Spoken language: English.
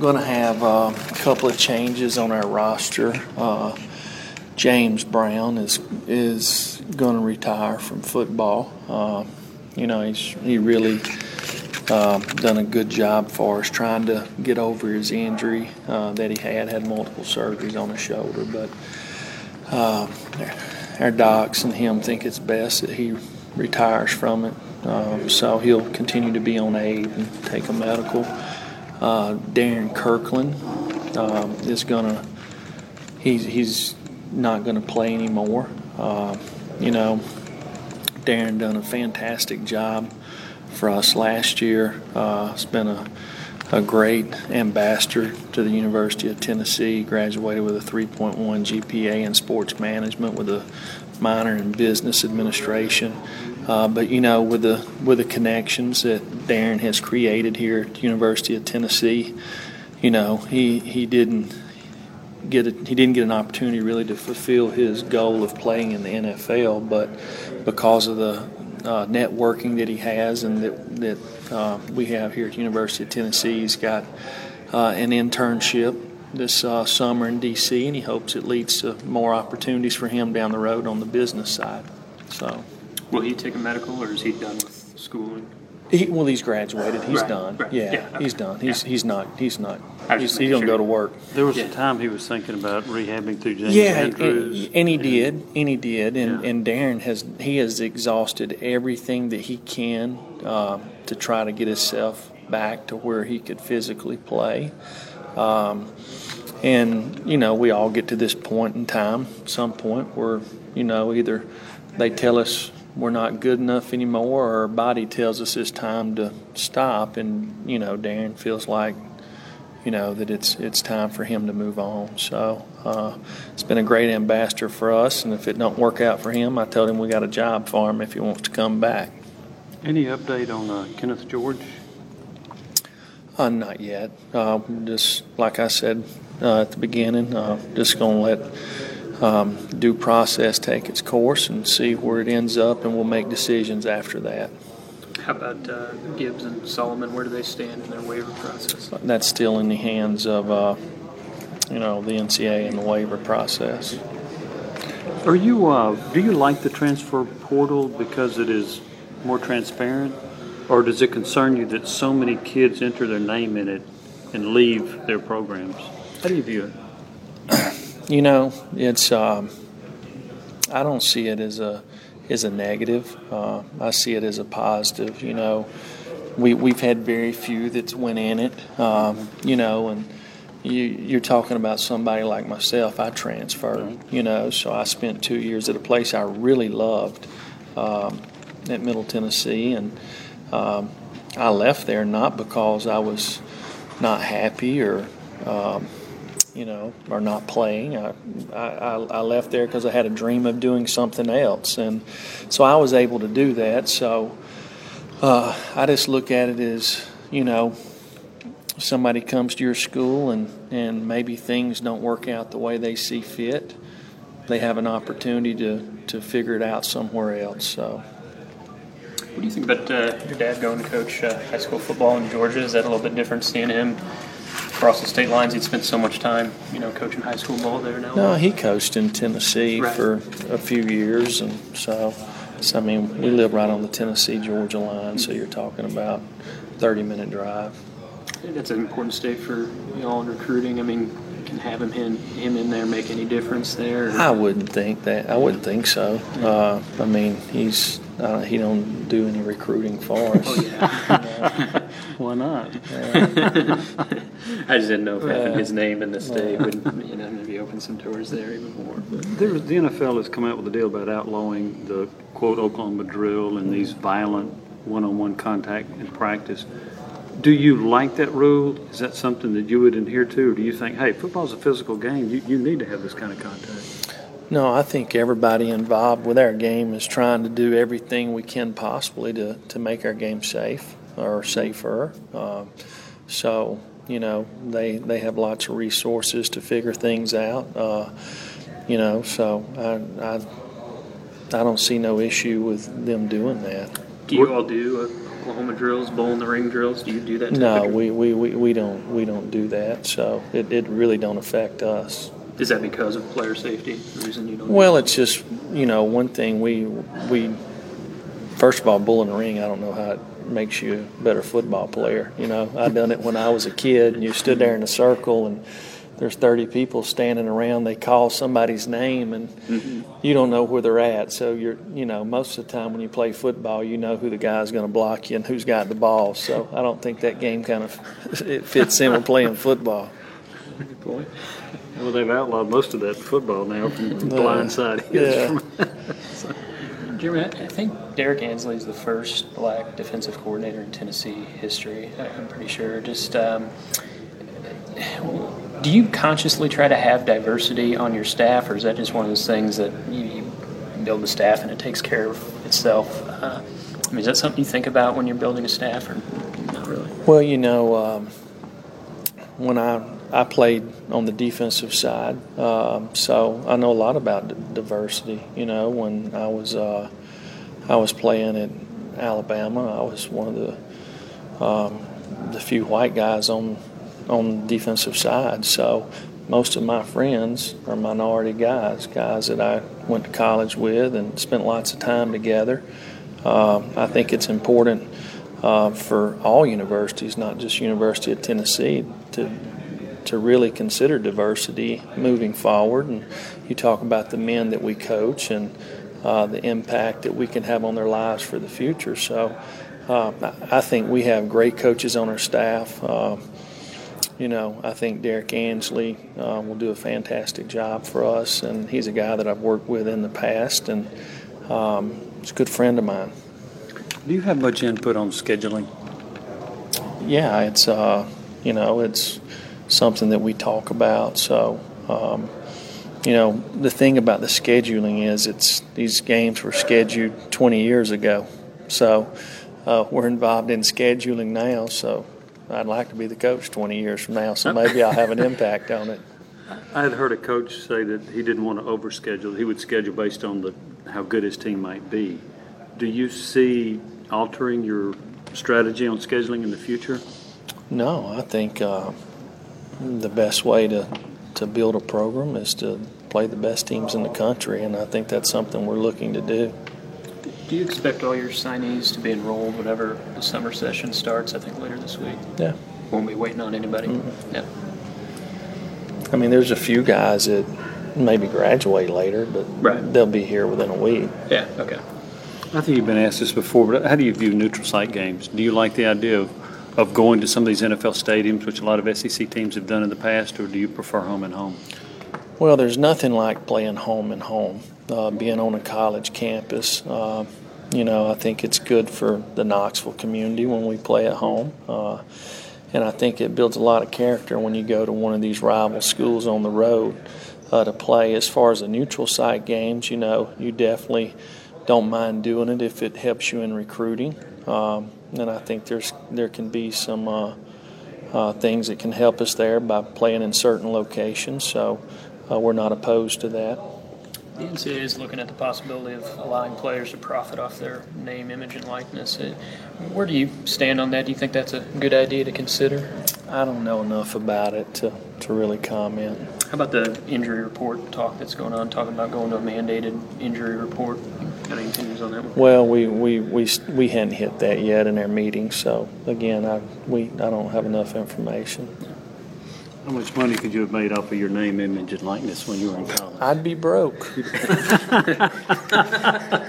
Going to have uh, a couple of changes on our roster. Uh, James Brown is is going to retire from football. Uh, you know, he's he really uh, done a good job for us trying to get over his injury uh, that he had. Had multiple surgeries on his shoulder, but uh, our docs and him think it's best that he retires from it. Um, so he'll continue to be on aid and take a medical. Uh, Darrin Kirkland um, is gonna. He's he's not gonna play anymore. Uh, you know, Darrin done a fantastic job for us last year. Uh, it's been a a great ambassador to the University of Tennessee. Graduated with a 3.1 GPA in sports management with a minor in business administration. Uh, but you know, with the with the connections that Darrin has created here at the University of Tennessee, you know, he he didn't get a, he didn't get an opportunity really to fulfill his goal of playing in the NFL, but because of the uh, networking that he has and that that uh, we have here at the University of Tennessee, he's got uh, an internship this uh, summer in D.C., and he hopes it leads to more opportunities for him down the road on the business side. So. Will he take a medical, or is he done with schooling? He, well, he's graduated. He's Right, done. right. Yeah, Yeah, okay. he's done. He's Yeah. he's not. He's not. I He's, just he don't sure. go to work. There was Yeah. a time he was thinking about rehabbing through James Yeah, Andrews. and, and he did, and he did, and, Yeah. and Darrin has he has exhausted everything that he can uh, to try to get himself back to where he could physically play. Um, and you know, we all get to this point in time, some point where you know either they tell us we're not good enough anymore, or our body tells us it's time to stop. And you know, Darrin feels like you know that it's it's time for him to move on. So uh, it's been a great ambassador for us, and if it don't work out for him, I told him we got a job for him if he wants to come back. Any update on uh, Kenneth George? Uh, not yet. Uh, just like I said uh, at the beginning, uh, just going to let um, due process take its course and see where it ends up, and we'll make decisions after that. How about uh, Gibbs and Solomon? Where do they stand in their waiver process? That's still in the hands of uh, you know the NCAA and the waiver process. Are you? Uh, do you like the transfer portal because it is more transparent, or does it concern you that so many kids enter their name in it and leave their programs? How do you view it? You know, it's. Um, I don't see it as a as a negative. Uh, I see it as a positive. You know, we we've had very few that's went in it. Um, you know, and you you're talking about somebody like myself. I transferred. You know, so I spent two years at a place I really loved um, at Middle Tennessee, and um, I left there not because I was not happy or. Um, you know, or not playing. I, I, I left there because I had a dream of doing something else. And so I was able to do that. So uh, I just look at it as, you know, somebody comes to your school and, and maybe things don't work out the way they see fit. They have an opportunity to, to figure it out somewhere else. So. What do you think about uh, your dad going to coach uh, high school football in Georgia? Is that a little bit different seeing him across the state lines? He'd spent so much time, you know, coaching high school ball there now. No, he coached in Tennessee Right. for a few years, and so, so I mean, we live right on the Tennessee Georgia line, so you're talking about 30 minute drive. That's an important state for y'all in recruiting. I mean, can have him in, him in there make any difference there? I wouldn't think that. I wouldn't think so. Uh, I mean, he's uh, he don't do any recruiting for us. Oh yeah. Why not? I just didn't know if having Yeah. his name in the state would, you know, maybe open some doors there even more. There, the NFL has come out with a deal about outlawing the quote Oklahoma drill and these violent one-on-one contact in practice. Do you like that rule? Is that something that you would adhere to, or do you think, hey, football's a physical game, you, you need to have this kind of contact? No, I think everybody involved with our game is trying to do everything we can possibly to, to make our game safe or safer. Um, so, you know, they, they have lots of resources to figure things out. Uh, you know, so I, I, I don't see no issue with them doing that. Do you all do Oklahoma drills, bull in the ring drills? Do you do that? No, we, we, we, we don't we don't do that. So it, it really don't affect us. Is that because of player safety? The reason you don't? Well, it's just you know one thing we we first of all bull in the ring. I don't know how it makes you a better football player. You know, I've done it when I was a kid, and you stood there in a circle and. There's 30 people standing around. They call somebody's name, and mm-hmm. you don't know where they're at. So you're, you know, most of the time when you play football, you know who the guy's going to block you and who's got the ball. So I don't think that game kind of it fits in with playing football. Good point. Well, they've outlawed most of that football now from blindside yeah. hits. Jeremy, I I think Derrick Ansley is the first black defensive coordinator in Tennessee history. I- I'm pretty sure. Just um, do you consciously try to have diversity on your staff, or is that just one of those things that you, you build the staff and it takes care of itself? Uh, I mean, is that something you think about when you're building a staff, or not really? Well, you know, um, when I I played on the defensive side, um, so I know a lot about diversity. You know, when I was uh, I was playing at Alabama, I was one of the um, the few white guys on on the defensive side. So most of my friends are minority guys, guys that I went to college with and spent lots of time together. Um, I think it's important uh, for all universities, not just University of Tennessee, to to really consider diversity moving forward. And you talk about the men that we coach and uh, the impact that we can have on their lives for the future. So uh, I think we have great coaches on our staff. Uh, you know, I think Derrick Ansley uh, will do a fantastic job for us, and he's a guy that I've worked with in the past, and um, he's a good friend of mine. Do you have much input on scheduling? yeah, it's uh, you know it's something that we talk about. So um, you know the thing about the scheduling is it's these games were scheduled 20 years ago, so uh, we're involved in scheduling now. So I'd like to be the coach 20 years from now, so maybe I'll have an impact on it. I had heard a coach say that he didn't want to overschedule. He would schedule based on the how good his team might be. Do you see altering your strategy on scheduling in the future? No, I think uh, the best way to, to build a program is to play the best teams in the country, and I think that's something we're looking to do. Do you expect all your signees to be enrolled whenever the summer session starts? I think later this week. Yeah. Won't be waiting on anybody. Yeah. I mean, there's a few guys that maybe graduate later, but Right. they'll be here within a week. Yeah. Okay. I think you've been asked this before, but how do you view neutral site games? Do you like the idea of, of going to some of these NFL stadiums, which a lot of SEC teams have done in the past, or do you prefer home and home? Well, there's nothing like playing home and home, uh, being on a college campus. Uh, you know, I think it's good for the Knoxville community when we play at home. Uh, and I think it builds a lot of character when you go to one of these rival schools on the road uh, to play. As far as the neutral site games, you know, you definitely don't mind doing it if it helps you in recruiting. Um, and I think there's there can be some uh, uh, things that can help us there by playing in certain locations. So uh, we're not opposed to that. The NCAA is looking at the possibility of allowing players to profit off their name, image, and likeness. Uh, Where do you stand on that? Do you think that's a good idea to consider? I don't know enough about it to, to really comment. How about the injury report talk that's going on, talking about going to a mandated injury report? Got any opinions on that one? Well, we, we, we, we hadn't hit that yet in our meeting, so again, I, we, I don't have enough information. How much money could you have made off of your name, image, and likeness when you were in college? I'd be broke.